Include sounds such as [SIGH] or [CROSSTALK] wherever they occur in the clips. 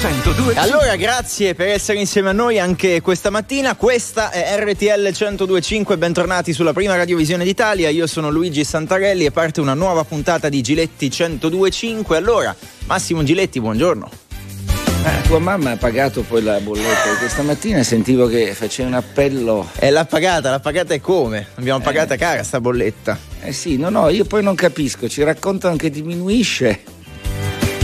102. Allora, grazie per essere insieme a noi anche questa mattina. Questa è RTL 1025. Bentornati sulla prima radiovisione d'Italia. Io sono Luigi Santarelli e parte una nuova puntata di Giletti 1025. Allora, Massimo Giletti, buongiorno. Eh, tua mamma ha pagato poi la bolletta questa mattina sentivo che faceva un appello. E l'ha pagata, l'ha pagata e come? Abbiamo pagata cara sta bolletta. Eh sì, no, no, io poi non capisco, ci raccontano che diminuisce.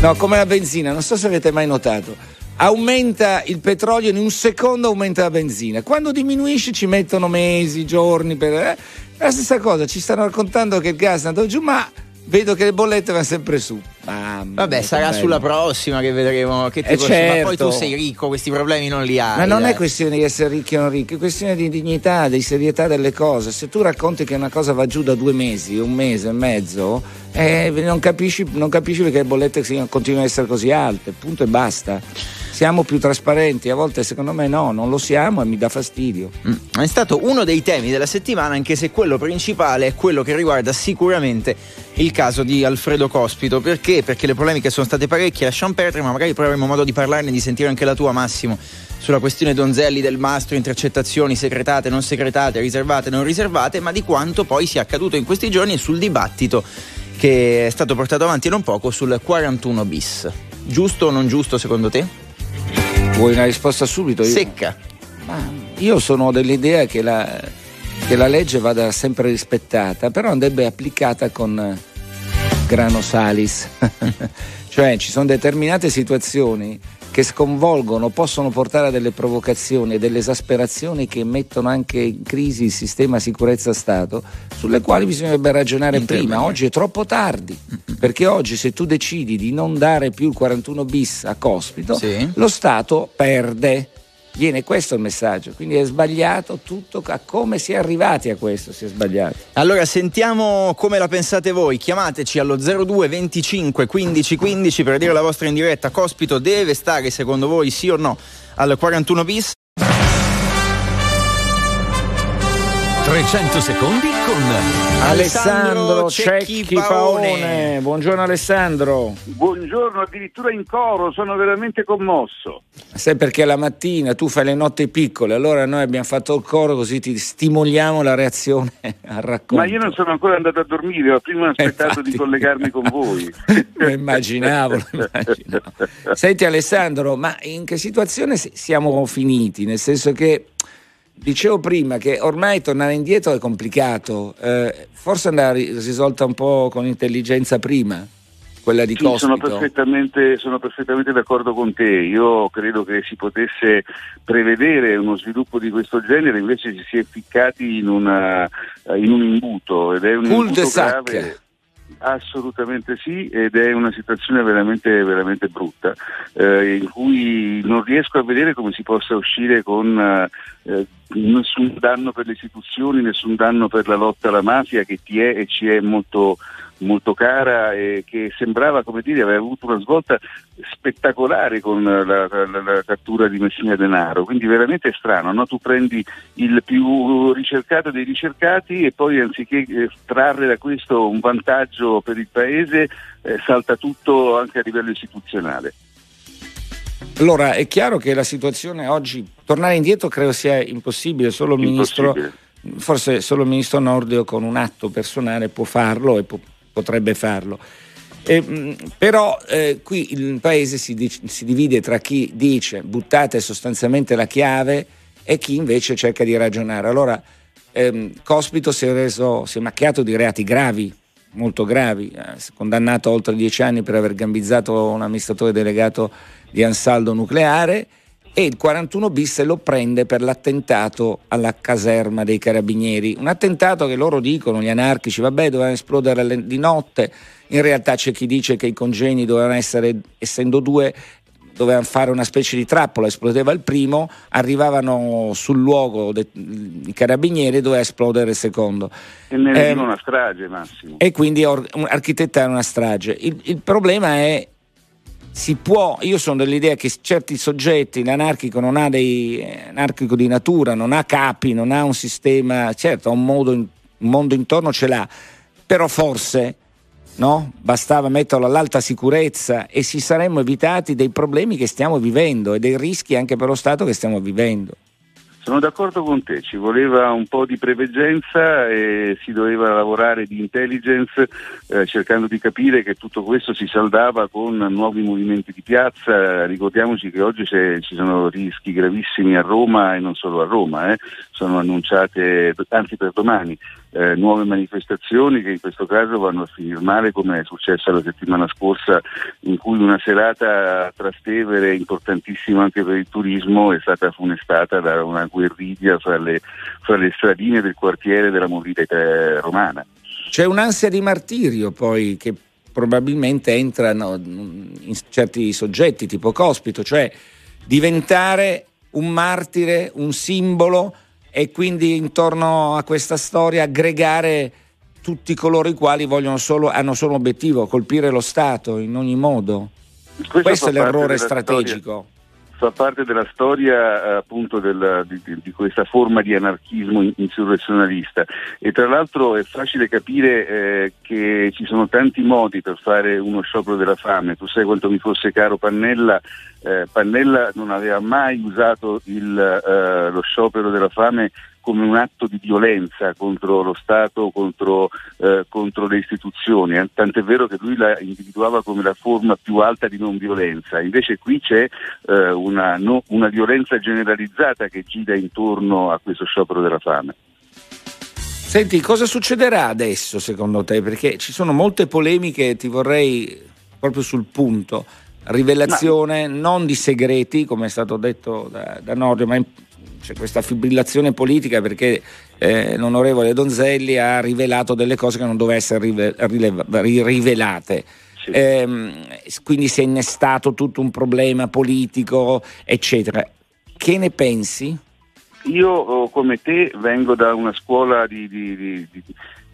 No, come la benzina, non so se avete mai notato. Aumenta il petrolio, in un secondo aumenta la benzina. Quando diminuisce ci mettono mesi, giorni per. Eh? La stessa cosa, ci stanno raccontando che il gas è andato giù, ma vedo che le bollette vanno sempre su. Mamma Vabbè, sarà che sulla bello. prossima che vedremo che Eh, tipo Ma poi certo. tu sei ricco, questi problemi non li hai. Ma non dai. è questione di essere ricchi o non ricchi, è questione di dignità, di serietà delle cose. Se tu racconti che una cosa va giù da due mesi, un mese e mezzo, eh, non, capisci, non capisci perché le bollette continuano ad essere così alte, punto e basta. Siamo più trasparenti, a volte secondo me no, non lo siamo e mi dà fastidio. Mm. È stato uno dei temi della settimana, anche se quello principale è quello che riguarda sicuramente il caso di Alfredo Cospito. Perché? Perché le polemiche sono state parecchie, lasciamo perdere, ma magari poi avremo modo di parlarne e di sentire anche la tua, Massimo, sulla questione Donzelli del mastro, intercettazioni segretate, non segretate, riservate, non riservate, ma di quanto poi sia accaduto in questi giorni e sul dibattito che è stato portato avanti non poco sul 41 bis. Giusto o non giusto secondo te? Vuoi una risposta subito? Io- Secca. Ma io sono dell'idea che la, che la legge vada sempre rispettata, però andrebbe applicata con eh, grano salis. [LAUGHS] cioè ci sono determinate situazioni che sconvolgono, possono portare a delle provocazioni e delle esasperazioni che mettono anche in crisi il sistema sicurezza Stato, sulle quali bisognerebbe ragionare prima. Oggi è troppo tardi, perché oggi se tu decidi di non dare più il 41 bis a Cospito, Sì. lo Stato perde. Viene questo il messaggio, quindi è sbagliato tutto, a come si è arrivati a questo si è sbagliato. Allora sentiamo come la pensate voi. Chiamateci allo 02 25 15 15 per dire la vostra in diretta. Cospito deve stare secondo voi sì o no al 41 bis? 300 secondi con Alessandro Cecchi Cecchi Paone. Paone. Buongiorno Alessandro. Buongiorno, addirittura in coro, sono veramente commosso. Sai perché la mattina tu fai le notti piccole, allora noi abbiamo fatto il coro così ti stimoliamo la reazione [LAUGHS] al racconto. Ma io non sono ancora andato a dormire, ho prima aspettato infatti. di collegarmi con voi. [LAUGHS] Lo immaginavo, lo immaginavo. Senti Alessandro, ma in che situazione si- siamo finiti? Nel senso che dicevo prima che ormai tornare indietro è complicato, eh, forse andava ri- risolta un po' con intelligenza prima, quella di Sì, sono, perfettamente, sono perfettamente d'accordo con te. Io credo che si potesse prevedere uno sviluppo di questo genere, invece ci si è ficcati in, una, in un imbuto ed è un Cul imbuto sac. Assolutamente sì, ed è una situazione veramente, veramente brutta, eh, in cui non riesco a vedere come si possa uscire con eh, nessun danno per le istituzioni, nessun danno per la lotta alla mafia che ti è e ci è molto, molto cara e che sembrava come dire aver avuto una svolta spettacolare con la, la- la- cattura di Messina Denaro. Quindi veramente è strano no? tu prendi il più ricercato dei ricercati e poi anziché eh, trarre da questo un vantaggio per il paese eh, salta tutto anche a livello istituzionale. Allora è chiaro che la situazione oggi, tornare indietro credo sia impossibile, solo il ministro, forse solo il ministro Nordio con un atto personale può farlo e po- potrebbe farlo. Eh, però eh, qui il paese si, dic- si divide tra chi dice buttate sostanzialmente la chiave e chi invece cerca di ragionare. Allora, ehm, Cospito si è, reso, si è macchiato di reati gravi, molto gravi, eh, condannato a oltre dieci anni per aver gambizzato un amministratore delegato di Ansaldo Nucleare e il 41 bis lo prende per l'attentato alla caserma dei carabinieri. Un attentato che loro dicono, gli anarchici, vabbè, doveva esplodere di notte. In realtà c'è chi dice che i congeni dovevano essere, essendo due, dovevano fare una specie di trappola, esplodeva il primo, arrivavano sul luogo de- i carabinieri e doveva esplodere il secondo. e ne veniva una strage Massimo e quindi or- architettare una strage. Il, il problema è si può, io sono dell'idea che certi soggetti, l'anarchico non ha dei eh, anarchico di natura, non ha capi, non ha un sistema, certo, ha un, modo un mondo intorno ce l'ha, però forse no? Bastava metterlo all'alta sicurezza e si saremmo evitati dei problemi che stiamo vivendo e dei rischi anche per lo Stato che stiamo vivendo. Sono d'accordo con te, ci voleva un po' di preveggenza e si doveva lavorare di intelligence eh, cercando di capire che tutto questo si saldava con nuovi movimenti di piazza. Ricordiamoci che oggi ci sono rischi gravissimi a Roma e non solo a Roma, eh. sono annunciate, anzi per domani, eh, nuove manifestazioni che in questo caso vanno a finire male come è successo la settimana scorsa in cui una serata a Trastevere importantissima anche per il turismo è stata funestata da una guerriglia fra le, fra le stradine del quartiere della mobilità romana. C'è un'ansia di martirio poi che probabilmente entra in certi soggetti tipo Cospito, cioè diventare un martire, un simbolo e quindi intorno a questa storia aggregare tutti coloro i quali solo, hanno solo un obiettivo, colpire lo Stato in ogni modo. Questo, Questo è l'errore strategico. Storia fa parte della storia appunto del, di, di, questa forma di anarchismo insurrezionalista e tra l'altro è facile capire eh, che ci sono tanti modi per fare uno sciopero della fame. Tu sai quanto mi fosse caro Pannella, eh, Pannella non aveva mai usato il, eh, lo sciopero della fame come un atto di violenza contro lo Stato, contro, eh, contro le istituzioni, eh, tant'è vero che lui la individuava come la forma più alta di non violenza, invece qui c'è eh, una, no, una violenza generalizzata che gira intorno a questo sciopero della fame. Senti, cosa succederà adesso secondo te? Perché ci sono molte polemiche, ti vorrei proprio sul punto. Rivelazione no. non di segreti, come è stato detto da, da Nordio, ma in, c'è questa fibrillazione politica perché eh, l'onorevole Donzelli ha rivelato delle cose che non dovevano essere rive- rileva- rivelate. Sì. Eh, quindi si è innestato tutto un problema politico, eccetera. Che ne pensi? Io oh, come te vengo da una scuola di, di, di,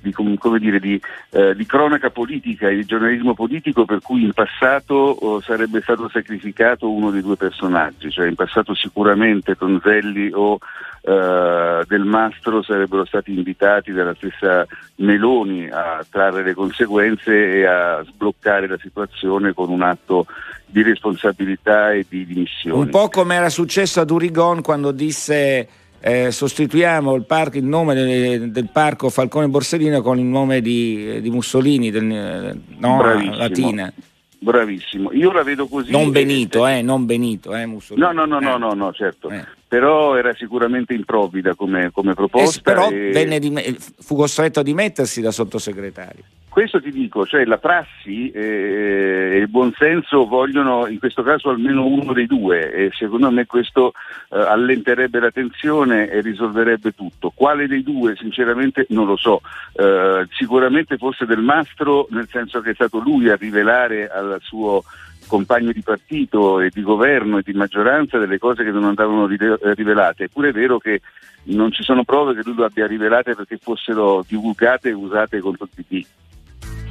di, dire, di, eh, di, cronaca politica e di giornalismo politico per cui in passato oh, sarebbe stato sacrificato uno dei due personaggi, cioè in passato sicuramente Tonzelli o eh, Del Mastro sarebbero stati invitati dalla stessa Meloni a trarre le conseguenze e a sbloccare la situazione con un atto di responsabilità e di dimissione. Un po' come era successo ad Urigon quando disse eh, sostituiamo il, parco, il nome del, del, parco Falcone Borsellino con il nome di, di Mussolini, del, no, Latina. Bravissimo, io la vedo così. Non Benito, eh, non Benito, eh, Mussolini. No, no, no, no, no, no certo. Eh. Però era sicuramente improvvida come, come proposta. Eh, però e... di, fu costretto a dimettersi da sottosegretario. Questo ti dico, cioè la prassi eh, e il buonsenso vogliono in questo caso almeno uno dei due e secondo me questo eh, allenterebbe la tensione e risolverebbe tutto. Quale dei due sinceramente non lo so, eh, sicuramente forse del Mastro nel senso che è stato lui a rivelare al suo compagno di partito e di governo e di maggioranza delle cose che non andavano rivelate. Eppure è vero che non ci sono prove che lui lo abbia rivelate perché fossero divulgate e usate contro il PD.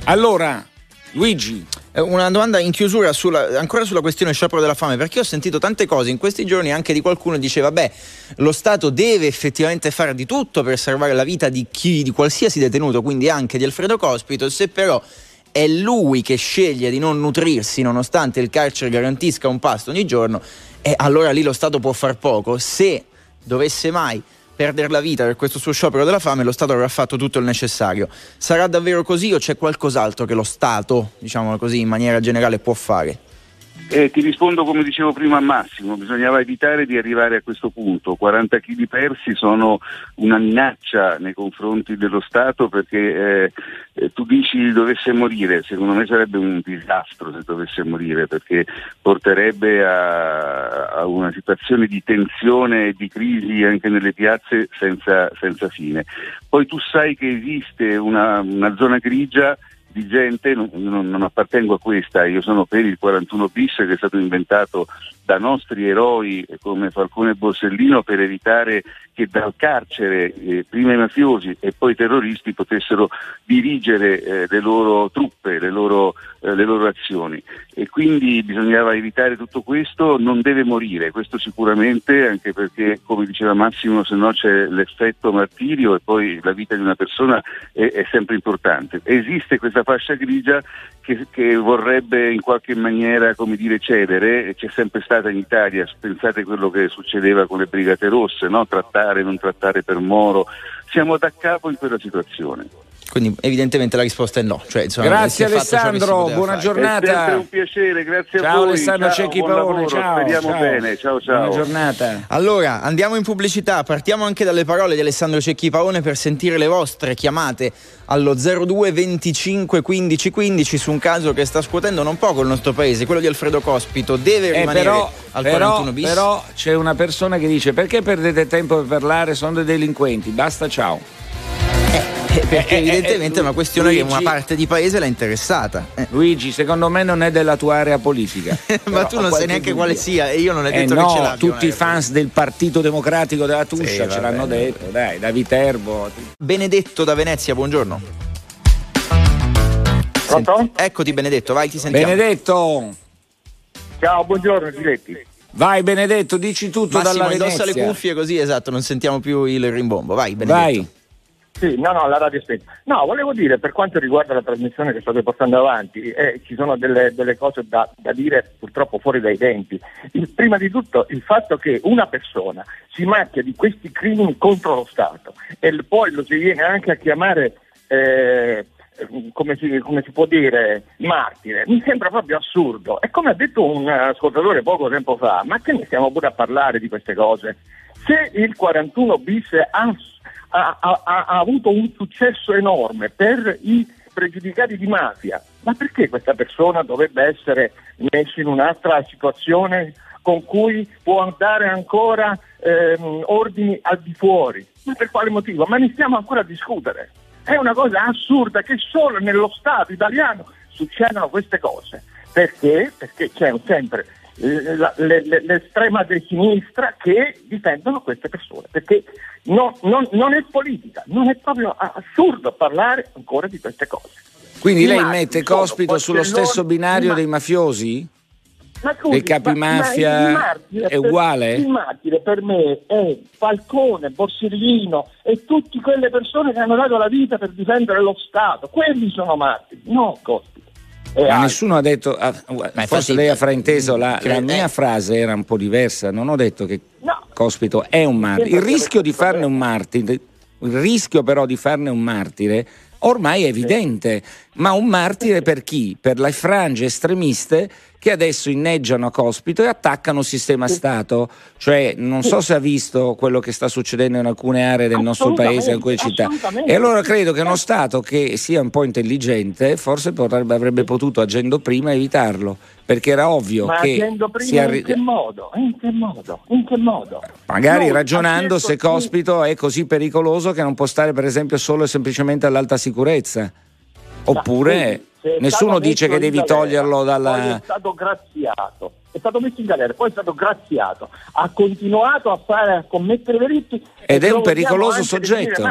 Allora, Luigi. Eh, una domanda in chiusura sulla, ancora sulla questione sciopero della fame, perché ho sentito tante cose in questi giorni anche di qualcuno che diceva, beh, lo Stato deve effettivamente fare di tutto per salvare la vita di chi, di qualsiasi detenuto, quindi anche di Alfredo Cospito, se però è lui che sceglie di non nutrirsi nonostante il carcere garantisca un pasto ogni giorno, e allora lì lo Stato può far poco. Se dovesse mai perdere la vita per questo suo sciopero della fame, lo Stato avrà fatto tutto il necessario. Sarà davvero così o c'è qualcos'altro che lo Stato, diciamo così, in maniera generale può fare? Eh, ti rispondo come dicevo prima a Massimo, bisognava evitare di arrivare a questo punto. 40 kg persi sono una minaccia nei confronti dello Stato perché eh, tu dici dovesse morire, secondo me sarebbe un disastro se dovesse morire perché porterebbe a, a una situazione di tensione e di crisi anche nelle piazze senza, senza fine. Poi tu sai che esiste una, una zona grigia di gente, non, non, appartengo a questa, io sono per il 41 bis che è stato inventato da nostri eroi come Falcone e Borsellino per evitare che dal carcere eh, prima i mafiosi e poi i terroristi potessero dirigere eh, le loro truppe, le loro eh, le loro azioni e quindi bisognava evitare tutto questo, non deve morire, questo sicuramente, anche perché come diceva Massimo, se no c'è l'effetto martirio e poi la vita di una persona è, è sempre importante. Esiste questa fascia grigia che, che, vorrebbe in qualche maniera dire, cedere, c'è sempre stata in Italia, pensate a quello che succedeva con le Brigate Rosse, no? trattare, non trattare per Moro, siamo da capo in quella situazione. Quindi evidentemente la risposta è no. Cioè, insomma, grazie Alessandro, buona fare. giornata. È un piacere, grazie ciao, a voi. Alessandro ciao Alessandro Cecchi ciao. Speriamo ciao. bene, ciao ciao. Buona giornata. Allora, andiamo in pubblicità, partiamo anche dalle parole di Alessandro Cecchi Paone per sentire le vostre chiamate allo 02 25 15 15 su un caso che sta scuotendo non poco il nostro paese, quello di Alfredo Cospito, deve eh, rimanere però, al però, 41 bis. Però c'è una persona che dice perché perdete tempo per parlare, sono dei delinquenti, basta ciao. Eh, perché eh, evidentemente è una questione Luigi, che una parte di paese l'ha interessata. Eh. Luigi, secondo me non è della tua area politica. [LAUGHS] Ma tu non sai neanche quale sia e io non è detto no, che ce l'abbia. Tutti i fans del Partito Democratico della Tuscia sì, ce l'hanno detto, dai, da Viterbo. Benedetto da Venezia, buongiorno. Pronto? Eccoti Benedetto, vai, ti sentiamo. Benedetto! Ciao, buongiorno Giletti. Vai Benedetto, dici tutto Massimo, dalla Venezia. indossa le cuffie così, esatto, non sentiamo più il rimbombo. Vai Benedetto. Vai. Sì, no, no, la radio è spenta. No, volevo dire, per quanto riguarda la trasmissione che state portando avanti, eh, ci sono delle, delle cose da, da, dire purtroppo fuori dai tempi. Il, prima di tutto il fatto che una persona si macchia di questi crimini contro lo Stato e poi lo si viene anche a chiamare... Eh, come si, come si, può dire, martire, mi sembra proprio assurdo. E come ha detto un ascoltatore poco tempo fa, ma che ne stiamo pure a parlare di queste cose? Se il 41 bis ha ha, ha, ha avuto un successo enorme per i pregiudicati di mafia, ma perché questa persona dovrebbe essere messa in un'altra situazione con cui può andare ancora ehm, ordini al di fuori? Ma per quale motivo? Ma ne stiamo ancora a discutere. È una cosa assurda che solo nello Stato italiano succedono queste cose. Perché? Perché c'è sempre l'estrema di sinistra che difendono queste persone, perché no, non, non, è politica, non è proprio assurdo parlare ancora di queste cose. Quindi lei mette Cospito sullo stesso binario ma, dei mafiosi? Ma scusi, dei capi ma, mafia ma è uguale? il martire per me è Falcone, Borsellino e tutte quelle persone che hanno dato la vita per difendere lo Stato, quelli sono martiri, no Cospito. Eh, ma nessuno ha detto, ah, forse infatti, lei ha frainteso, la, la mia frase era un po' diversa, non ho detto che no. Cospito è un martire. Il rischio di farne un martire, il rischio però di farne un martire ormai è evidente, ma un martire per chi? Per le frange estremiste che adesso inneggiano a Cospito e attaccano il sistema Stato. Cioè, non so se ha visto quello che sta succedendo in alcune aree del nostro paese, in alcune città. E allora credo che uno Stato che sia un po' intelligente, forse potrebbe, avrebbe potuto, agendo prima, evitarlo. Perché era ovvio Ma che. Agendo prima arri- in che modo? In che modo? In che modo? Magari no, ragionando se Cospito è così pericoloso che non può stare, per esempio, solo e semplicemente all'alta sicurezza. Oppure nessuno dice che devi galera, toglierlo dalla... È stato graziato, è stato messo in galera, poi è stato graziato, ha continuato a, fare, a commettere delitti. Ed è un pericoloso soggetto.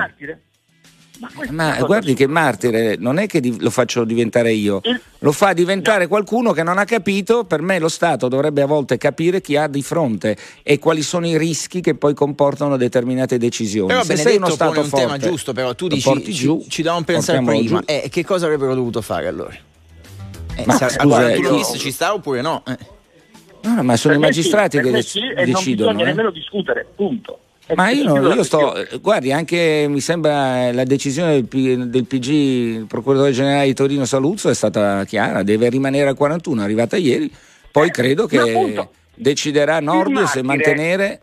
Ma, ma guardi che martire non è che lo faccio diventare io, lo fa diventare qualcuno che non ha capito, per me lo Stato dovrebbe a volte capire chi ha di fronte e quali sono i rischi che poi comportano determinate decisioni. Però Se sei uno Stato un forte, tema giusto, però tu dici giù, ci, ci davamo pensare prima, eh, che cosa avrebbero dovuto fare allora? Eh, ma scusa, io... ci sta oppure no? Eh. No, ma sono per i magistrati sì, che sì, decidono. Non bisogna eh? nemmeno discutere, punto. Ma io, non, io sto, guardi, anche mi sembra la decisione del, del PG, il procuratore generale di Torino Saluzzo, è stata chiara, deve rimanere a 41, è arrivata ieri, poi eh, credo che appunto, deciderà Nordio se mantenere...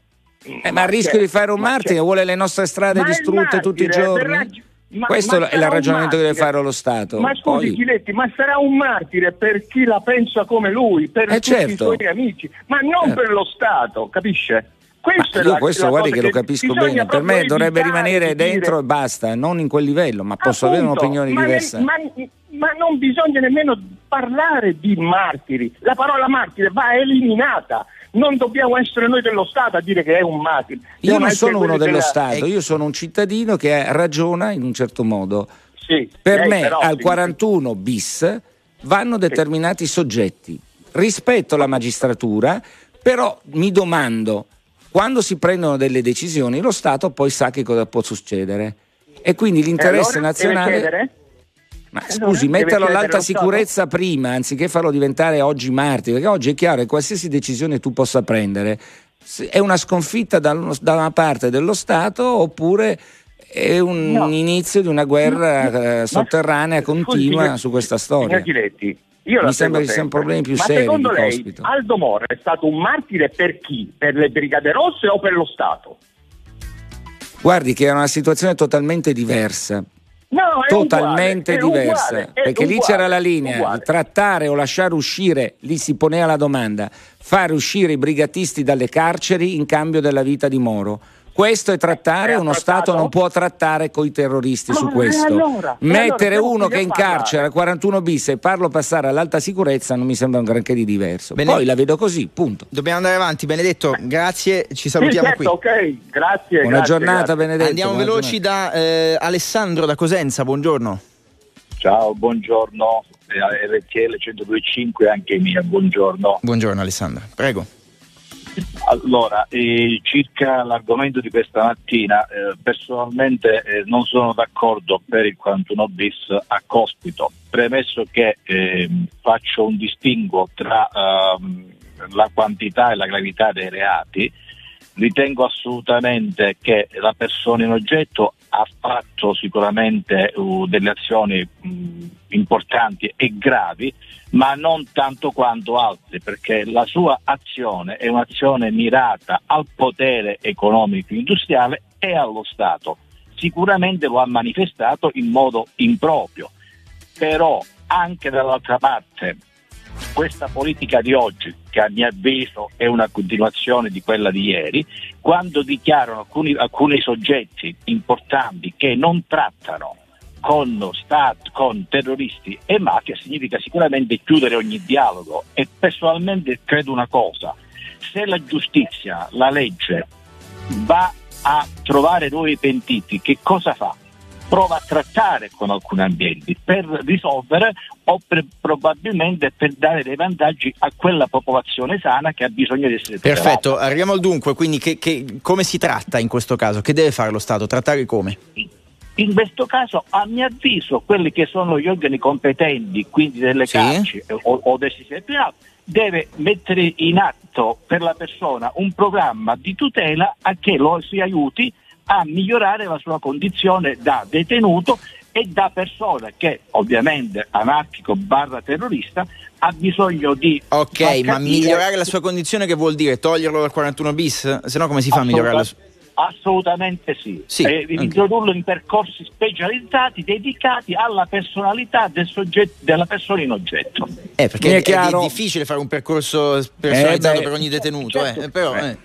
Eh, ma a rischio di fare un martire, vuole le nostre strade distrutte martire, tutti i giorni? Ma, Questo ma è il ragionamento che deve fare lo Stato. Ma scusi, Poi... Giletti, ma sarà un martire per chi la pensa come lui, per eh tutti certo. i suoi amici, ma non eh. per lo Stato, capisce? Questa io la, questo la guardi che lo capisco bene, per me dovrebbe rimanere dentro dire... e basta, non in quel livello, ma posso Appunto, avere un'opinione ma diversa. Ne, ma, ma, non bisogna nemmeno parlare di martiri, la parola martire va eliminata. Non dobbiamo essere noi dello Stato a dire che è un martire. Io non sono uno dello della... Stato, io sono un cittadino che ragiona in un certo modo. Sì, per me al 41 bis vanno determinati soggetti. Rispetto alla magistratura, però mi domando, quando si prendono delle decisioni, lo Stato poi sa che cosa può succedere. E quindi l'interesse allora, nazionale... Ma scusi, metterlo all'alta sicurezza prima, anziché farlo diventare oggi martire, perché oggi è chiaro che qualsiasi decisione tu possa prendere è una sconfitta da una parte dello Stato oppure è un no. inizio di una guerra no. Eh, sotterranea continua scusi, su questa storia. Giletti, Mi sembra che siano problemi più Ma seri. Secondo lei Cospito. Aldo Moro è stato un martire per chi? Per le Brigate Rosse o per lo Stato? Guardi che era una situazione totalmente diversa. No, totalmente uguale, diversa uguale, perché uguale, lì c'era la linea trattare o lasciare uscire lì si poneva la domanda fare uscire i brigatisti dalle carceri in cambio della vita di Moro questo è trattare, uno? Stato non può trattare coi terroristi su questo. allora? Mettere allora, uno che è in carcere a 41 bis e farlo passare all'alta sicurezza non mi sembra un granché di diverso. Bene. Poi la vedo così, punto. Dobbiamo andare avanti, Benedetto, grazie, ci Sì, salutiamo certo, qui. ok, grazie. Buona grazie, giornata, grazie. Benedetto. Andiamo buona veloci da eh, Alessandro da Cosenza, buongiorno. Ciao, buongiorno, RTL 102.5 anche mia, buongiorno. Buongiorno Alessandro, prego. Allora, eh, circa l'argomento di questa mattina, eh, personalmente eh, non sono d'accordo per il 41 bis a cospito, premesso che ehm, faccio un distinguo tra ehm, la quantità e la gravità dei reati, ritengo assolutamente che la persona in oggetto ha fatto sicuramente uh, delle azioni mh, importanti e gravi, ma non tanto quanto altre, perché la sua azione è un'azione mirata al potere economico industriale e allo Stato. Sicuramente lo ha manifestato in modo improprio, però anche dall'altra parte questa politica di oggi, che a mio avviso è una continuazione di quella di ieri, quando dichiarano alcuni, alcuni soggetti importanti che non trattano con, stat, con terroristi e mafia, significa sicuramente chiudere ogni dialogo. E personalmente credo una cosa, se la giustizia, la legge va a trovare nuovi pentiti, che cosa fa? Prova a trattare con alcuni ambienti per risolvere o per, probabilmente per dare dei vantaggi a quella popolazione sana che ha bisogno di essere tutelata. Perfetto, arriviamo al dunque, quindi che, che- come si tratta in questo caso? Che deve fare lo Stato? Trattare come? In questo caso, a mio avviso, quelli che sono gli organi competenti, quindi delle Sì. carceri o, o del sistema deve mettere in atto per la persona un programma di tutela a che lo si aiuti a migliorare la sua condizione da detenuto e da persona che ovviamente anarchico barra terrorista ha bisogno di Ok, ma migliorare la sua condizione che vuol dire? Toglierlo dal 41 bis? Se no come si fa a migliorare la sua... Assolutamente sì, Sì, Eh, anche. introdurlo in percorsi specializzati dedicati alla personalità del soggetto, della persona in oggetto. Eh, perché è è, è difficile fare un percorso personalizzato Eh, beh, per ogni detenuto, certo, eh, però... eh.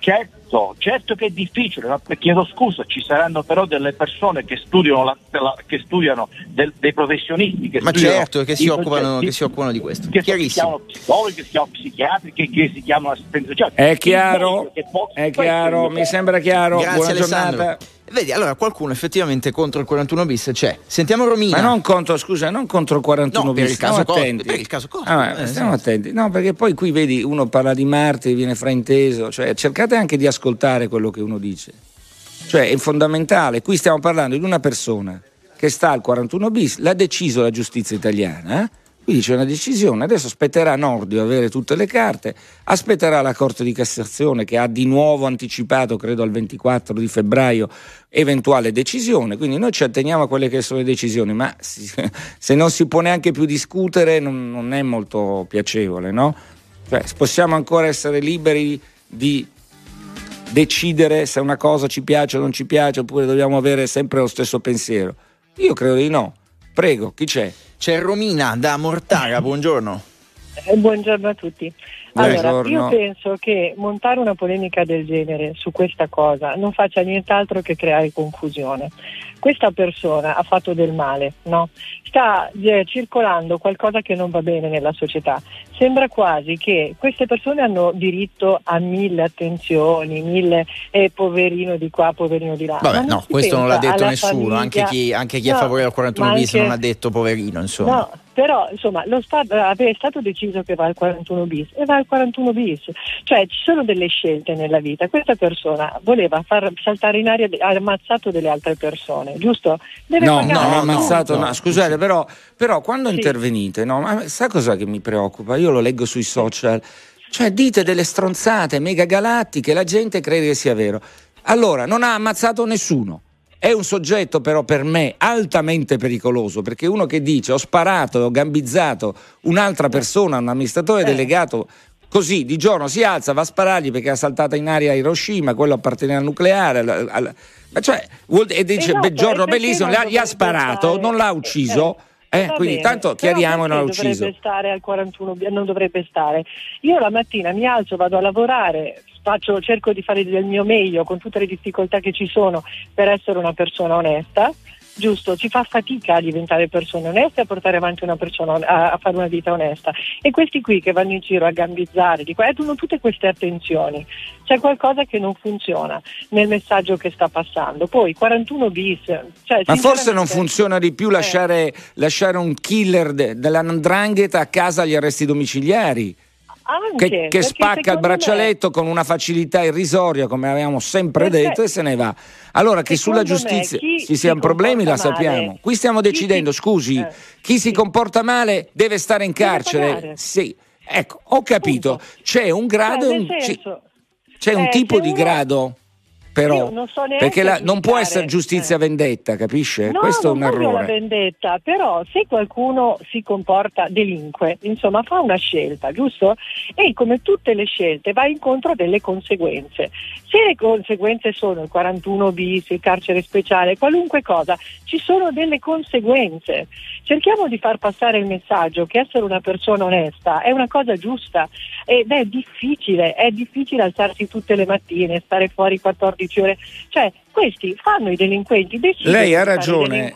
Certo, certo che è difficile, ma chiedo scusa, ci saranno però delle persone che studiano, la- la- che studiano del- dei professionisti che Ma studiano certo, che si occupano- che si occupano di questo. Che si Chiarissimo. chiamano psicologi, che si chiamano psichiatri, che, che si chiamano assistenza sociale. È Il chiaro, è questo chiaro, il mi sembra chiaro. Grazie Buona Alessandro. giornata. Vedi, allora qualcuno effettivamente contro il 41 bis c'è. Sentiamo Romina. Ma non contro, scusa, non contro il 41 No, per bis, il stiamo caso Costa, attenti. per il caso Ah, eh, stiamo sì. attenti. No, perché poi qui vedi, uno parla di Marte, viene frainteso, cioè cercate anche di ascoltare quello che uno dice. Cioè è fondamentale, qui stiamo parlando di una persona che sta al 41 bis, l'ha deciso la giustizia italiana, eh? quindi c'è una decisione, adesso aspetterà Nordio avere tutte le carte, aspetterà la Corte di Cassazione che ha di nuovo anticipato, credo al 24 di febbraio, eventuale decisione, quindi noi ci atteniamo a quelle che sono le decisioni, ma [LAUGHS] se non si può neanche più discutere non, non è molto piacevole, no? Cioè, possiamo ancora essere liberi di decidere se una cosa ci piace o non ci piace, oppure dobbiamo avere sempre lo stesso pensiero? Io credo di no. Prego, chi c'è? C'è Romina da Mortara, buongiorno. Eh, Buongiorno a tutti. Allora, Buongiorno. io penso che montare una polemica del genere su questa cosa non faccia nient'altro che creare confusione. Questa persona ha fatto del male, no? Sta eh, circolando qualcosa che non va bene nella società. Sembra quasi che queste persone hanno diritto a mille attenzioni, mille eh, poverino di qua, poverino di là. Vabbè, no, questo non l'ha detto nessuno, famiglia. anche chi, anche chi è a No, favore del 41 ma bis anche- non ha detto poverino, insomma. No, però insomma lo Stato, è stato deciso che va al 41 bis e va al 41 bis, cioè ci sono delle scelte nella vita, questa persona voleva far saltare in aria, ha ammazzato delle altre persone, giusto? Deve no, no, no, ammazzato, no. scusate però, però quando sì. intervenite, no, ma sa cosa che mi preoccupa? Io lo leggo sui social, cioè dite delle stronzate mega galattiche, la gente crede che sia vero. Allora, non ha ammazzato nessuno è un soggetto però per me altamente pericoloso perché uno che dice ho sparato, ho gambizzato un'altra persona, un amministratore eh. delegato così di giorno si alza, va a sparargli perché ha saltato in aria Hiroshima, quello appartiene al nucleare. Al, al, cioè, e dice, esatto, beh, giorno bellissimo, gli ha sparato, stare. non l'ha ucciso. Eh, eh quindi bene, tanto chiariamo non l'ha ucciso. Dovrebbe stare al 41, non dovrebbe stare. Io la mattina mi alzo, vado a lavorare, faccio, cerco di fare del mio meglio con tutte le difficoltà che ci sono per essere una persona onesta giusto, ci fa fatica a diventare persone oneste a portare avanti una persona a, a, fare una vita onesta. E questi qui che vanno in giro a gambizzare, di qua, hanno tutte queste attenzioni. C'è qualcosa che non funziona nel messaggio che sta passando. Poi 41 bis. Cioè, Ma forse non funziona di più lasciare, eh. lasciare un killer de, dell'andrangheta a casa agli arresti domiciliari. Anche, che, che spacca il braccialetto me... con una facilità irrisoria, come avevamo sempre perché, detto, e se ne va. Allora, che sulla giustizia ci siano problemi, la sappiamo. Qui stiamo decidendo, chi, scusi, eh, chi si comporta male deve stare in carcere. Sì, ecco, ho capito. Punto. C'è un grado, cioè, un, senso, c'è un eh, tipo di uno... grado però so perché la, non può essere giustizia eh. vendetta, capisce? No, Questo è un errore. la vendetta, però se qualcuno si comporta delinque, insomma, fa una scelta, giusto? E come tutte le scelte va incontro a delle conseguenze. Se le conseguenze sono il 41 bis, il carcere speciale, qualunque cosa, ci sono delle conseguenze. Cerchiamo di far passare il messaggio che essere una persona onesta è una cosa giusta ed è difficile, è difficile alzarsi tutte le mattine, stare fuori 14 14 ore. Cioè, questi fanno i delinquenti, Lei ha ragione.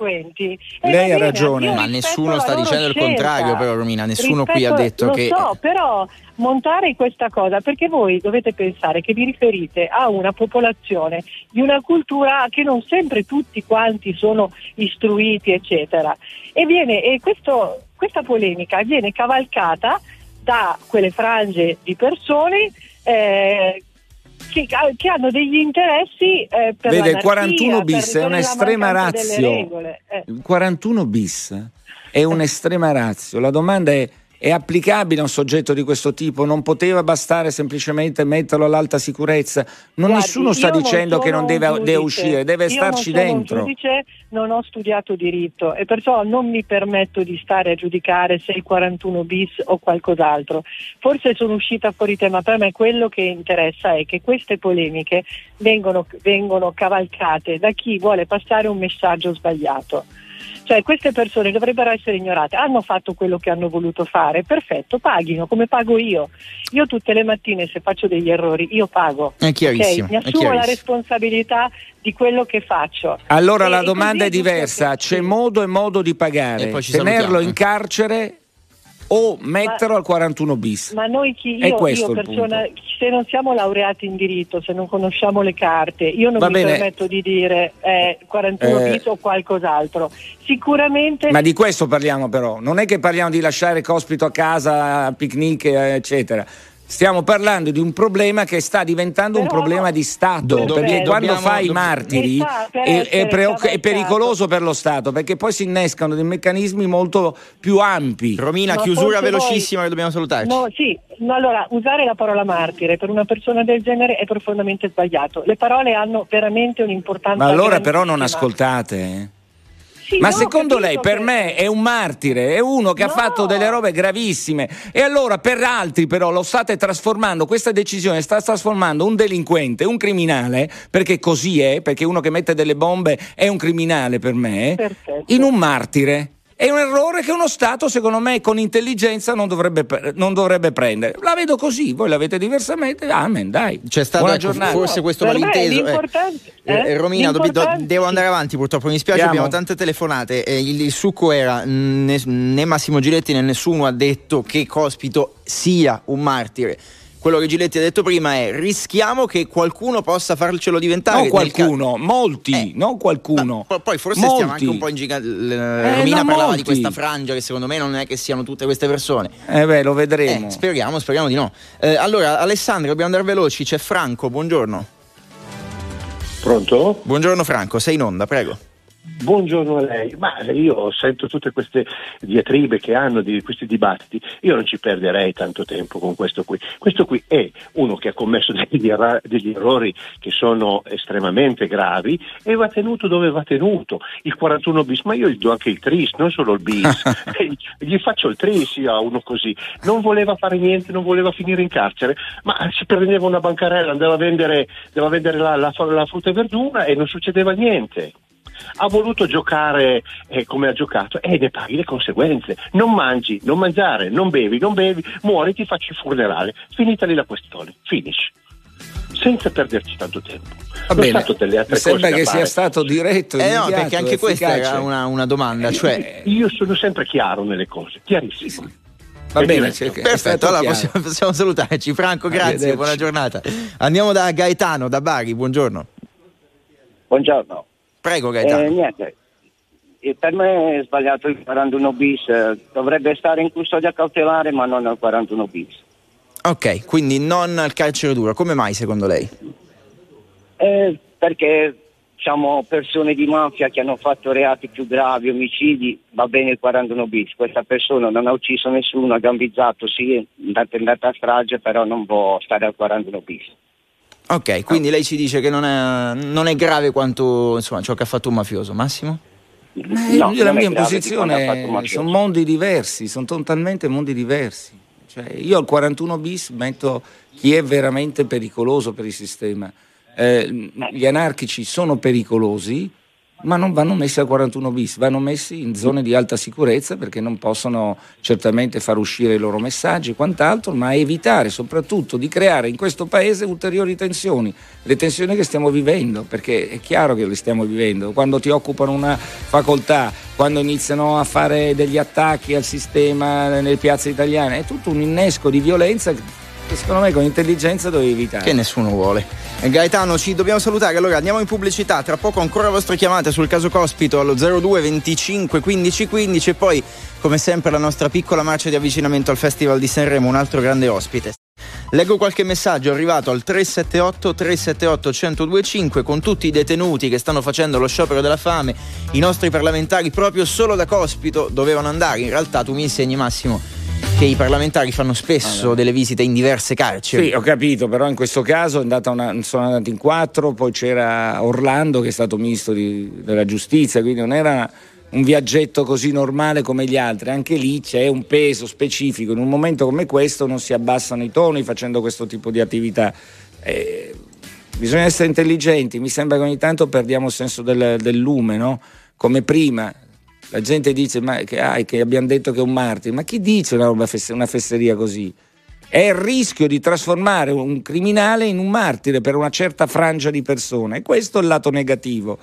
Lei ha ragione. Ma nessuno sta dicendo scelta. il contrario, però, Romina. Nessuno rispetto, qui ha detto lo che. So, però montare questa cosa perché voi dovete pensare che vi riferite a una popolazione di una cultura che non sempre tutti quanti sono istruiti, eccetera. E, viene, e questo, questa polemica viene cavalcata da quelle frange di persone eh, che, che, hanno degli interessi eh, per Vede, il 41 bis è un'estrema razio. Eh. Il 41 bis è un'estrema razio. La domanda è è applicabile a un soggetto di questo tipo, non poteva bastare semplicemente metterlo all'alta sicurezza. Non Guardi, nessuno sta dicendo non che non deve, deve, uscire, deve io starci non dentro. Giudice, non ho studiato diritto e perciò non mi permetto di stare a giudicare se il 41 bis o qualcos'altro. Forse sono uscita fuori tema, per me quello che interessa è che queste polemiche vengono, vengono cavalcate da chi vuole passare un messaggio sbagliato. Cioè queste persone dovrebbero essere ignorate, hanno fatto quello che hanno voluto fare, perfetto, paghino come pago io. Io tutte le mattine se faccio degli errori, io pago. È chiarissimo. Okay? Mi assumo la responsabilità di quello che faccio. Allora e, la domanda è diversa, c'è modo e modo di pagare. Tenerlo in carcere o metterlo ma, al 41 bis. Ma noi chi io, io persona, se non siamo laureati in diritto, se non conosciamo le carte, io non Va mi bene. permetto di dire eh, 41 eh, bis o qualcos'altro. Sicuramente Ma di questo parliamo però, non è che parliamo di lasciare cospito a casa, a picnic, eccetera. Stiamo parlando di un problema che sta diventando Però un problema di Stato, do, perché do, quando dobbiamo, fai i martiri è, è, pre- è, pericoloso per lo Stato, perché poi si innescano dei meccanismi molto più ampi. Romina, Ma chiusura velocissima voi... che dobbiamo salutarci. No, sì, no, allora, usare la parola martire per una persona del genere è profondamente sbagliato. Le parole hanno veramente un'importanza. Ma allora però non ascoltate. Sì, Ma no, secondo lei per che... me è un martire, è uno che no. ha fatto delle robe gravissime e allora per altri però lo state trasformando, questa decisione sta trasformando un delinquente, un criminale, perché così è, perché uno che mette delle bombe è un criminale per me, Perfetto. in un martire. È un errore che uno Stato, secondo me, con intelligenza non dovrebbe, non dovrebbe prendere. La vedo così, voi la vedete diversamente. Amen, dai. C'è stato ecco, forse questo per malinteso. Eh, eh, eh, Romina, do, do, devo andare avanti, purtroppo mi spiace, Andiamo. abbiamo tante telefonate. Eh, il, il, succo era né, né Massimo Giletti né nessuno ha detto che Cospito sia un martire quello che Giletti ha detto prima è rischiamo che qualcuno possa farcelo diventare. Non qualcuno, ca- molti, eh, non qualcuno. Ma, poi forse molti. stiamo anche un po' in gigante. Eh, Romina parlava molti. di questa frangia che secondo me non è che siano tutte queste persone. Eh beh, lo vedremo. Eh, speriamo, speriamo di no. Eh, allora, Alessandro, dobbiamo andare veloci, c'è Franco, buongiorno. Pronto? Buongiorno Franco, sei in onda, prego. Buongiorno a lei, ma io sento tutte queste diatribe che hanno di questi dibattiti, io non ci perderei tanto tempo con questo qui. Questo qui è uno che ha commesso degli, erra- degli errori che sono estremamente gravi e va tenuto dove va tenuto. Il 41 bis, ma io gli do anche il tris, non solo il bis, [LAUGHS] gli faccio il tris io a uno così. Non voleva fare niente, non voleva finire in carcere, ma si prendeva una bancarella, andava a vendere, andava a vendere la, la, la frutta e verdura e non succedeva niente ha voluto giocare eh, come ha giocato e ne paghi le conseguenze. Non mangi, non mangiare, non bevi, non bevi, muori, ti faccio il funerale. Finita lì la questione, finish. Senza perderci tanto tempo. Va non bene, delle altre mi sembra che sia stato diretto. Eh no, perché anche questa era una, una domanda. Cioè... Io sono sempre chiaro nelle cose, chiarissimo. Va bene, perfetto. Allora possiamo, possiamo, salutarci. Franco, grazie, buona giornata. Andiamo da Gaetano, da Bari, buongiorno. Buongiorno. Prego Gaetano. Eh, niente, per me è sbagliato il 41 bis, dovrebbe stare in custodia cautelare ma non al 41 bis. Ok, quindi non al carcere duro, come mai secondo lei? Eh, perché diciamo, persone di mafia che hanno fatto reati più gravi, omicidi, va bene il 41 bis, questa persona non ha ucciso nessuno, ha gambizzato, sì, è andata a strage, però non può stare al 41 bis. Ok, quindi lei ci dice che non è, non è grave quanto insomma, ciò che ha fatto un mafioso, Massimo? No, io la mia posizione sono mondi diversi, sono totalmente mondi diversi. Cioè, io al 41 bis metto chi è veramente pericoloso per il sistema. Eh, gli anarchici sono pericolosi, ma non vanno messi al 41 bis, vanno messi in zone di alta sicurezza perché non possono certamente far uscire i loro messaggi e quant'altro, ma evitare soprattutto di creare in questo paese ulteriori tensioni, le tensioni che stiamo vivendo, perché è chiaro che le stiamo vivendo, quando ti occupano una facoltà, quando iniziano a fare degli attacchi al sistema nelle piazze italiane, è tutto un innesco di violenza che secondo me con intelligenza dovevi evitare. Che nessuno vuole. Eh, Gaetano, ci dobbiamo salutare. Allora andiamo in pubblicità. Tra poco ancora vostre chiamate sul caso Cospito allo 02 25 15 15 e poi, come sempre, la nostra piccola marcia di avvicinamento al Festival di Sanremo, un altro grande ospite. Leggo qualche messaggio arrivato al 378 378 1025 con tutti i detenuti che stanno facendo lo sciopero della fame. I nostri parlamentari proprio solo da Cospito dovevano andare. In realtà tu mi insegni Massimo che i parlamentari fanno spesso allora. delle visite in diverse carceri. Sì, ho capito, però in questo caso una, sono andati in quattro, poi c'era Orlando che è stato ministro di, della giustizia, quindi non era un viaggetto così normale come gli altri, anche lì c'è un peso specifico, in un momento come questo non si abbassano i toni facendo questo tipo di attività. Eh, bisogna essere intelligenti, mi sembra che ogni tanto perdiamo il senso del, del lume, no? come prima la gente dice ma, che, ah, che, abbiamo detto che è un martire, ma chi dice una, roba, una fesseria così? È il rischio di trasformare un criminale in un martire per una certa frangia di persone e questo è il lato negativo.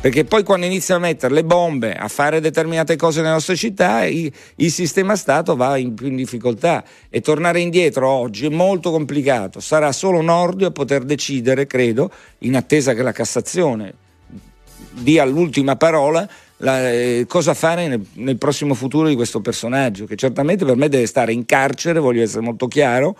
Perché poi quando iniziano a mettere le bombe, a fare determinate cose nelle nostre città, il, il sistema Stato va in, più in difficoltà e tornare indietro oggi è molto complicato. Sarà solo Nordio a poter decidere, credo, in attesa che la Cassazione dia l'ultima parola, la, eh, cosa fare nel, nel, prossimo futuro di questo personaggio, che certamente per me deve stare in carcere, voglio essere molto chiaro,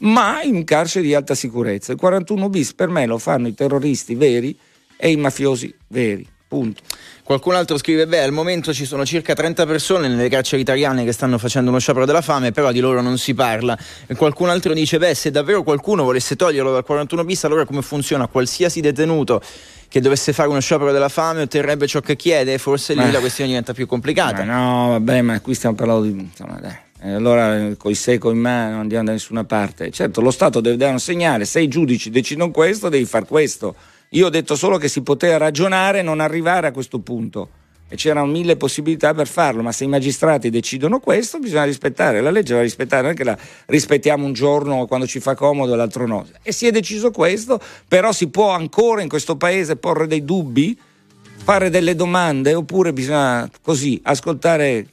ma in carcere di alta sicurezza. Il 41 bis per me lo fanno i terroristi veri e i mafiosi veri. Punto. Qualcun altro scrive: Beh, al momento ci sono circa 30 persone nelle carceri italiane che stanno facendo uno sciopero della fame, però di loro non si parla. E qualcun altro dice: Beh, se davvero qualcuno volesse toglierlo dal 41 bis, allora come funziona? Qualsiasi detenuto che dovesse fare uno sciopero della fame otterrebbe ciò che chiede, forse lì ma, la questione diventa più complicata. no, vabbè, ma qui stiamo parlando di. Insomma, dai. E allora con il secco in mano non andiamo da nessuna parte. Certo, lo Stato deve dare un segnale, se i giudici decidono questo, devi fare questo. Io ho detto solo che si poteva ragionare e non arrivare a questo punto e c'erano mille possibilità per farlo, ma se i magistrati decidono questo bisogna rispettare, la legge va rispettare, non è che la rispettiamo un giorno quando ci fa comodo e l'altro no. E si è deciso questo, però si può ancora in questo paese porre dei dubbi, fare delle domande, oppure bisogna così ascoltare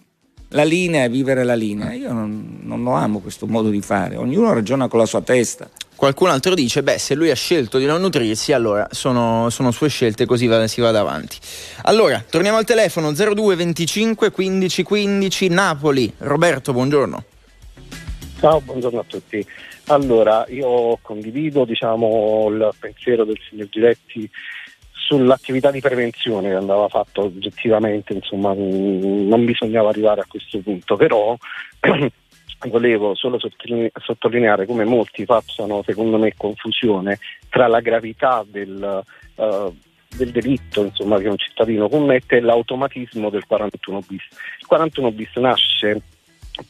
la linea e vivere la linea. Io non, non lo amo questo modo di fare, ognuno ragiona con la sua testa. Qualcun altro dice, beh, se lui ha scelto di non nutrirsi, allora sono, sono sue scelte, così va, si va avanti. Allora, torniamo al telefono 02 25 15 15 Napoli. Roberto, buongiorno. Ciao, buongiorno a tutti. Allora, io condivido diciamo, il pensiero del signor Giletti sull'attività di prevenzione che andava fatta oggettivamente, insomma, non bisognava arrivare a questo punto, però [CLEARS THROAT] volevo solo sottolineare come molti facciano, secondo me, confusione tra la gravità del, uh, del delitto insomma, che un cittadino commette e l'automatismo del 41 bis. Il 41 bis nasce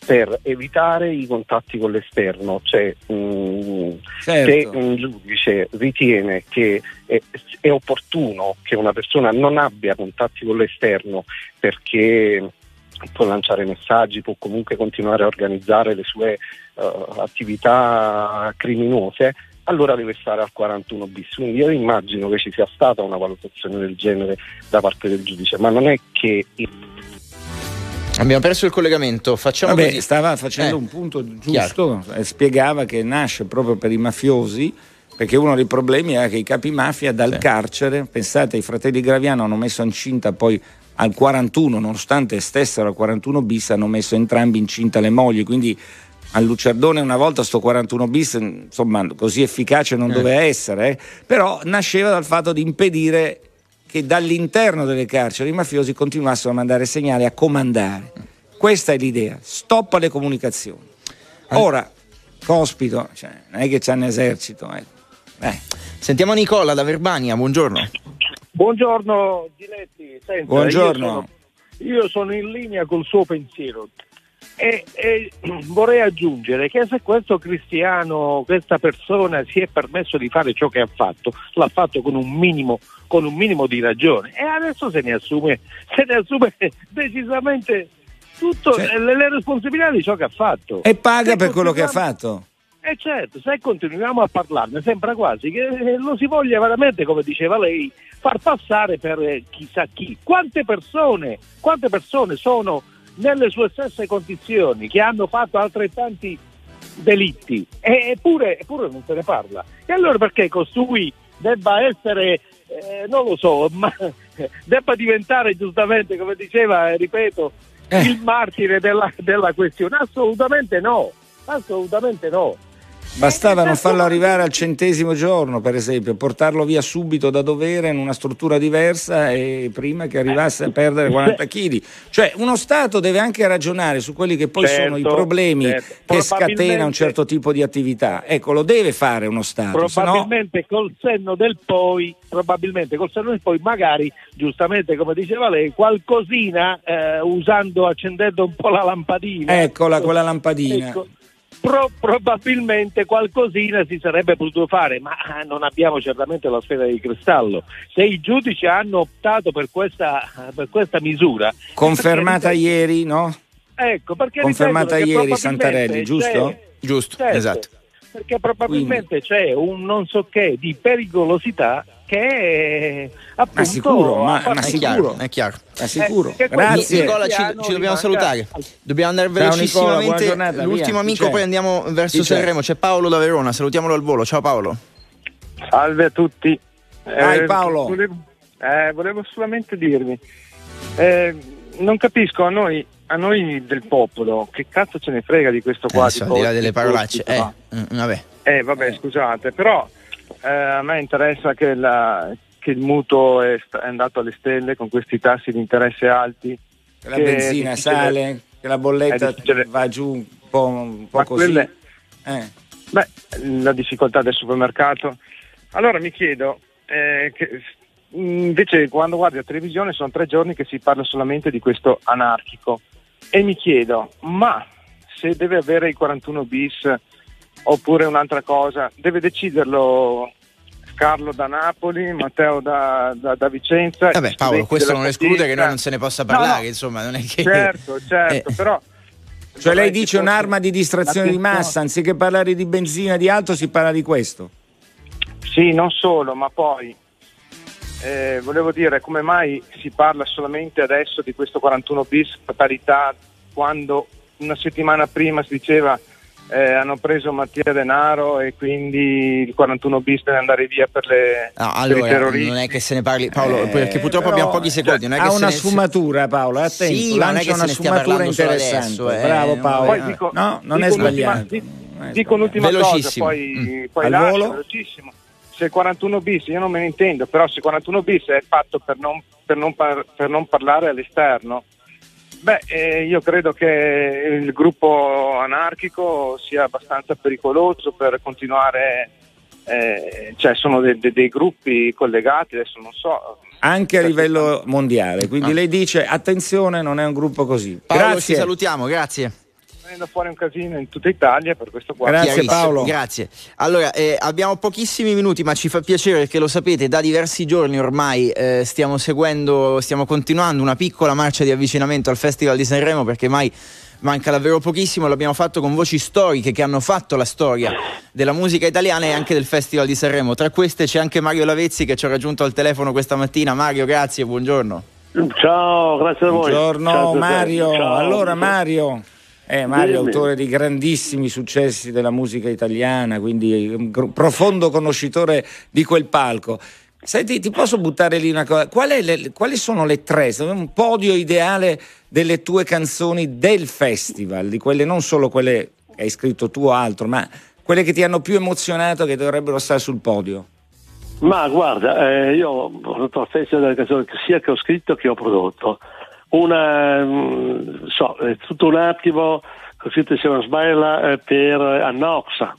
per evitare i contatti con l'esterno, cioè mh, mm, certo. se un giudice ritiene che è, è, opportuno che una persona non abbia contatti con l'esterno perché può lanciare messaggi, può comunque continuare a organizzare le sue uh, attività criminose, allora deve stare al 41 bis. Quindi io immagino che ci sia stata una valutazione del genere da parte del giudice, ma non è che... Abbiamo perso il collegamento, facciamo Vabbè, così. Stava facendo eh, un punto giusto, e spiegava che nasce proprio per i mafiosi perché uno dei problemi è che i capi mafia dal sì. carcere, pensate, i fratelli Graviano hanno messo incinta poi al 41, nonostante stessero al 41 bis, hanno messo entrambi incinta le mogli, quindi a Lucerdone una volta sto 41 bis, insomma, così efficace non eh. doveva essere, eh? però nasceva dal fatto di impedire che dall'interno delle carceri i mafiosi continuassero a mandare segnali, a comandare. Questa è l'idea, stop alle comunicazioni. Ora, Cospito, cioè, non è che c'è un esercito. Eh. Eh. Sentiamo Nicola da Verbania, buongiorno. Buongiorno Giletti, Senta, buongiorno. Io sono, io sono, in linea col suo pensiero e, e, [CLEARS THROAT] vorrei aggiungere che se questo cristiano, questa persona si è permesso di fare ciò che ha fatto, l'ha fatto con un minimo, con un minimo di ragione e adesso se ne assume, se ne assume [LAUGHS] decisamente tutte cioè, le, le, responsabilità di ciò che ha fatto. E paga se per quello che ha fatto. E certo, se continuiamo a parlarne sembra quasi che eh, lo si voglia veramente, come diceva lei, far passare per eh, chissà chi. Quante persone, quante persone sono nelle sue stesse condizioni, che hanno fatto altrettanti delitti, e, eppure, eppure non se ne parla. E allora perché costui debba essere, eh, non lo so, [LAUGHS] ma debba diventare giustamente, come diceva, ripeto, eh. il martire della, della questione? Assolutamente no, assolutamente no. Bastava non farlo arrivare al centesimo giorno, per esempio, portarlo via subito da dovere in una struttura diversa e prima che arrivasse a perdere 40 kg. [LAUGHS] Cioè, uno Stato deve anche ragionare su quelli che poi certo, sono i certo, problemi certo. che scatena un certo tipo di attività. Ecco, lo deve fare uno Stato. Probabilmente no... col senno del poi, probabilmente col senno del poi, magari, giustamente come diceva lei, qualcosina eh, usando, accendendo un po' la lampadina. Eccola, quella [LAUGHS] lampadina. Ecco Pro, probabilmente qualcosina si sarebbe potuto fare, ma non abbiamo certamente la sfera di cristallo. Se i giudici hanno optato per questa, per questa misura... Confermata ieri, no? Ecco, perché... Confermata ieri Santarelli, giusto? Giusto, certo, esatto. Perché probabilmente Quindi. c'è un non so che di pericolosità che è appunto ma sicuro, ma, ma sicuro, è chiaro, è sicuro. Eh, Grazie. Nicola, ci, ci dobbiamo salutare. Dobbiamo andare velocissimamente. Ciao, Nicola, L'ultimo via. amico, poi andiamo verso Sanremo. C'è Paolo da Verona, salutiamolo al volo. Ciao Paolo. Salve a tutti. Vai eh, Paolo. Volevo, eh, volevo solamente dirvi, eh, non capisco a noi, a noi, del popolo, che cazzo ce ne frega di questo qua? Eh, so, di là delle parolacce. Eh, mm, vabbè. Eh, vabbè, scusate, però eh, a me interessa che, la, che il mutuo è, è, andato alle stelle con questi tassi di interesse alti. Che la benzina sale, che la bolletta va giù un po', un po così. Quelle, eh. Beh, la difficoltà del supermercato. Allora mi chiedo, eh, che, invece quando guardi la televisione sono tre giorni che si parla solamente di questo anarchico e mi chiedo, ma se deve avere il 41 bis oppure un'altra cosa, deve deciderlo Carlo da Napoli, Matteo da, da, da Vicenza. Vabbè Paolo, questo non esclude che noi non se ne possa parlare, no, no. insomma, non è che... Certo, [LAUGHS] certo, eh. però... Cioè lei dice un'arma di distrazione di massa, anziché parlare di benzina di altro si parla di questo? Sì, non solo, ma poi eh, volevo dire come mai si parla solamente adesso di questo 41 bis, parità quando una settimana prima si diceva eh, hanno preso Mattia Denaro e quindi il 41 bis deve andare via per, le, No, per i allora, terroristi. non è che se ne parli, Paolo, Eh, perché purtroppo però, abbiamo pochi secondi. Non è ha una ne- sfumatura Paolo, attento, Sì, non è che una sfumatura interessante. adesso, eh. Bravo Paolo. Poi dico- no, non è dico un'ultima- sbagliato. è Dico un'ultima cosa, poi, Mm. poi Al lascio, volo? velocissimo. Se il 41 bis, io non me ne intendo, però se il 41 bis è fatto per non, per non par- per non parlare all'esterno, beh, eh, io credo che il gruppo anarchico sia abbastanza pericoloso per continuare, eh, cioè sono de- de- dei gruppi collegati, adesso non so. Anche a livello mondiale, quindi Ah. lei dice attenzione, non è un gruppo così. Paolo, Grazie. ci salutiamo, grazie. Venendo fuori un casino in tutta Italia per questo qua. Grazie, Paolo. Grazie. Allora, eh, abbiamo pochissimi minuti, ma ci fa piacere perché lo sapete, da diversi giorni ormai eh, stiamo seguendo, stiamo continuando una piccola marcia di avvicinamento al Festival di Sanremo perché mai manca davvero pochissimo. L'abbiamo fatto con voci storiche che hanno fatto la storia della musica italiana e anche del Festival di Sanremo. Tra queste c'è anche Mario Lavezzi che ci ha raggiunto al telefono questa mattina. Mario, grazie, buongiorno. Ciao, grazie a voi. Buongiorno Ciao. Mario. Ciao. Allora Mario, eh, Mario è autore di grandissimi successi della musica italiana, quindi un profondo conoscitore di quel palco. Senti, ti posso buttare lì una cosa? Qual è le- quali sono le tre? Un podio ideale delle tue canzoni del festival, di quelle non solo quelle che hai scritto tu o altro, ma quelle che ti hanno più emozionato che dovrebbero stare sul podio. Ma guarda, eh, io ho fatto la festa delle canzoni sia che ho scritto che ho prodotto. Una, mm, so, è tutto un attimo, ho scritto insieme a Sbaila eh, per Annoxa,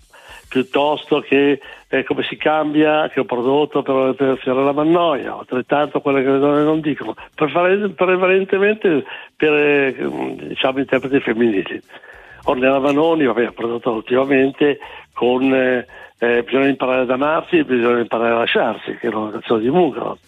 piuttosto che eh, come si cambia, che ho prodotto per, per Fiorella Mannoia, altrettanto quelle che le donne non dicono, prevalen- prevalentemente per eh, diciamo, interpreti femminili. Ornella Vanoni, vabbè, ho prodotto ultimamente con eh, eh, Bisogna imparare ad amarsi e bisogna imparare a lasciarsi, che era una canzone di Mugaro.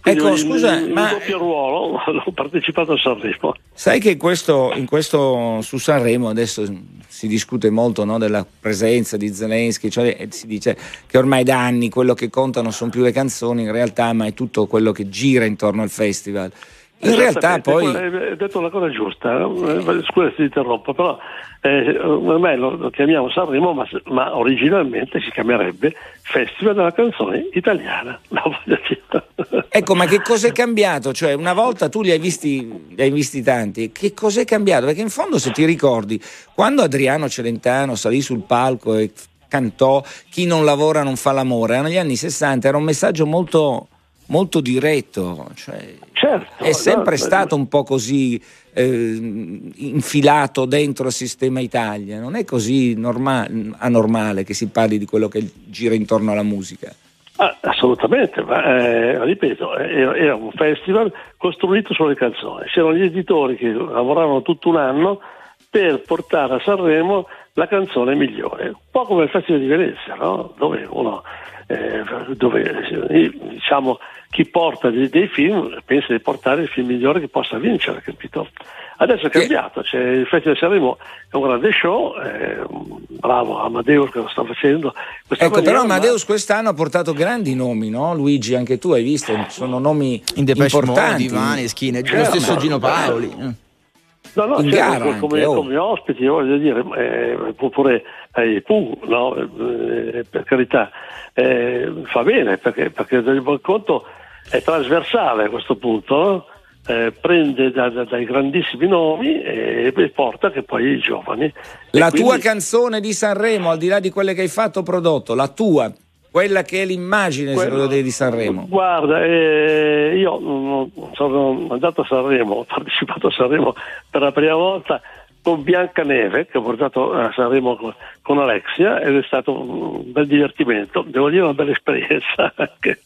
Quindi Ecco, in- scusa, in, ma- un doppio ruolo [LAUGHS] ho partecipato a Sanremo. Sai che questo, in questo su Sanremo adesso si discute molto no, della presenza di Zelensky, cioè si dice che ormai da anni quello che contano sono più le canzoni, in realtà ma è tutto quello che gira intorno al festival. In realtà poi... Hai detto una cosa giusta, eh, scusa se ti interrompo, però eh, ormai lo, lo chiamiamo Sanremo, ma, ma originalmente si chiamerebbe Festival della canzone italiana. [LAUGHS] Ecco, ma che cos'è cambiato? Cioè, una volta tu li hai visti, li hai visti tanti, che cos'è cambiato? Perché in fondo, se ti ricordi, quando Adriano Celentano salì sul palco e cantò Chi non lavora non fa l'amore, negli anni 60 era un messaggio molto, molto diretto. Cioè, Certo, è sempre no, stato un po' così eh, infilato dentro il sistema Italia, non è così norma- anormale che si parli di quello che gira intorno alla musica. Ah, assolutamente, ma eh, ripeto, era, era un festival costruito sulle canzoni. C'erano gli editori che lavoravano tutto un anno per portare a Sanremo la canzone migliore, un po' come il Festival di Venezia, no? dove uno eh, dove eh, diciamo chi porta dei, dei film pensa di portare il film migliore che possa vincere, capito? Adesso è cambiato, cioè, il Festival di Sanremo è un grande show, eh, bravo Amadeus che lo sta facendo. questa Ecco, maniera, però ma- Amadeus quest'anno ha portato grandi nomi, no? Luigi, anche tu hai visto, sono nomi In importanti. Mode, lo Certo, stesso Gino ma- Paoli. No, no, in cioè, come, anche, come, oh. come ospiti, voglio dire, eh, pure ai Pooh, no? Eh, per carità, eh, fa bene perché, perché del buon conto è trasversale a questo punto? Eh, prende da- da- dai grandissimi nomi e, e porta che poi i giovani. La quindi- tua canzone di Sanremo, al di là di quelle che hai fatto prodotto, la tua, quella che è l'immagine Quello- di Sanremo. Guarda, eh, io mm, sono andato a Sanremo, ho partecipato a Sanremo per la prima volta con Biancaneve, che ho portato a Sanremo con, Alexia ed è stato un bel divertimento, devo dire una bella esperienza [LAUGHS] anche.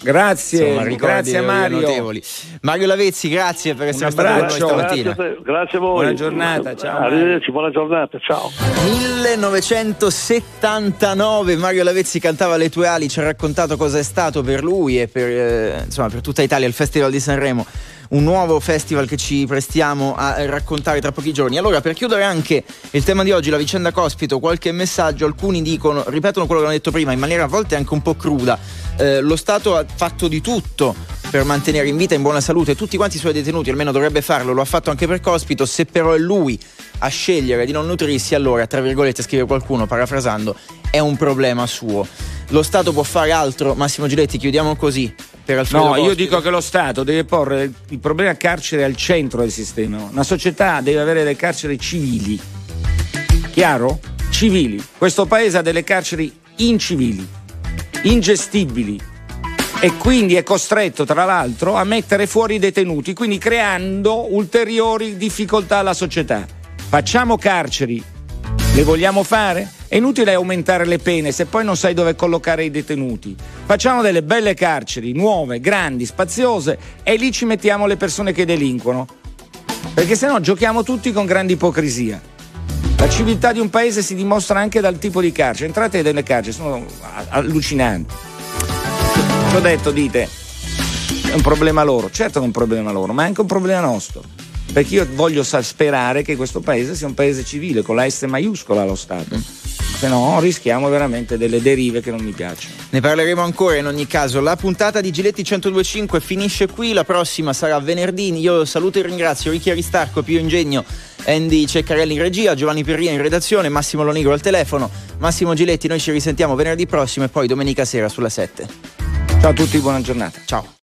Grazie, Insomma, grazie Mario. notevoli. Mario Lavezzi, grazie per essere stato con noi stamattina. A grazie a voi. Buona giornata, ciao, Arrivederci, buona giornata, ciao. 1979 Mario Lavezzi cantava Le tue ali, ci ha raccontato cosa è stato per lui e per, eh, insomma, per tutta Italia il Festival di Sanremo. Un nuovo festival che ci prestiamo a raccontare tra pochi giorni. Allora, per chiudere anche il tema di oggi, la vicenda Cospito, qualche messaggio. Alcuni dicono, ripetono quello che hanno detto prima, in maniera a volte anche un po' cruda. Eh, lo Stato ha fatto di tutto per mantenere in vita e in buona salute tutti quanti i suoi detenuti, almeno dovrebbe farlo, lo ha fatto anche per Cospito, se però è lui a scegliere di non nutrirsi, allora, tra virgolette, scrive qualcuno, parafrasando, è un problema suo. Lo Stato può fare altro, Massimo Giletti, chiudiamo così. Per Alfredo no, Cospito. io dico che lo Stato deve porre il problema carcere al centro del sistema. Una società deve avere delle carceri civili. Chiaro? Civili. Questo paese ha delle carceri incivili, ingestibili e quindi è costretto tra l'altro a mettere fuori i detenuti, quindi creando ulteriori difficoltà alla società. Facciamo carceri, le vogliamo fare? È inutile aumentare le pene se poi non sai dove collocare i detenuti. Facciamo delle belle carceri, nuove, grandi, spaziose e lì ci mettiamo le persone che delinquono. Perché se no giochiamo tutti con grande ipocrisia. La civiltà di un paese si dimostra anche dal tipo di carcere. Entrate nelle carceri, sono allucinanti. Ho detto, dite, è un problema loro. Certo è un problema loro, ma è anche un problema nostro. Perché io voglio sperare che questo paese sia un paese civile, con la S maiuscola allo Stato. Se no rischiamo veramente delle derive che non mi piacciono. Ne parleremo ancora in ogni caso. La puntata di Giletti 1025 finisce qui, la prossima sarà venerdì. Io saluto e ringrazio Ricchi Aristarco, Pio Ingegno, Andy Ceccarelli in regia, Giovanni Perrina in redazione, Massimo Lonigro al telefono, Massimo Giletti. Noi ci risentiamo venerdì prossimo e poi domenica sera sulla 7. Ciao a tutti, buona giornata. Ciao.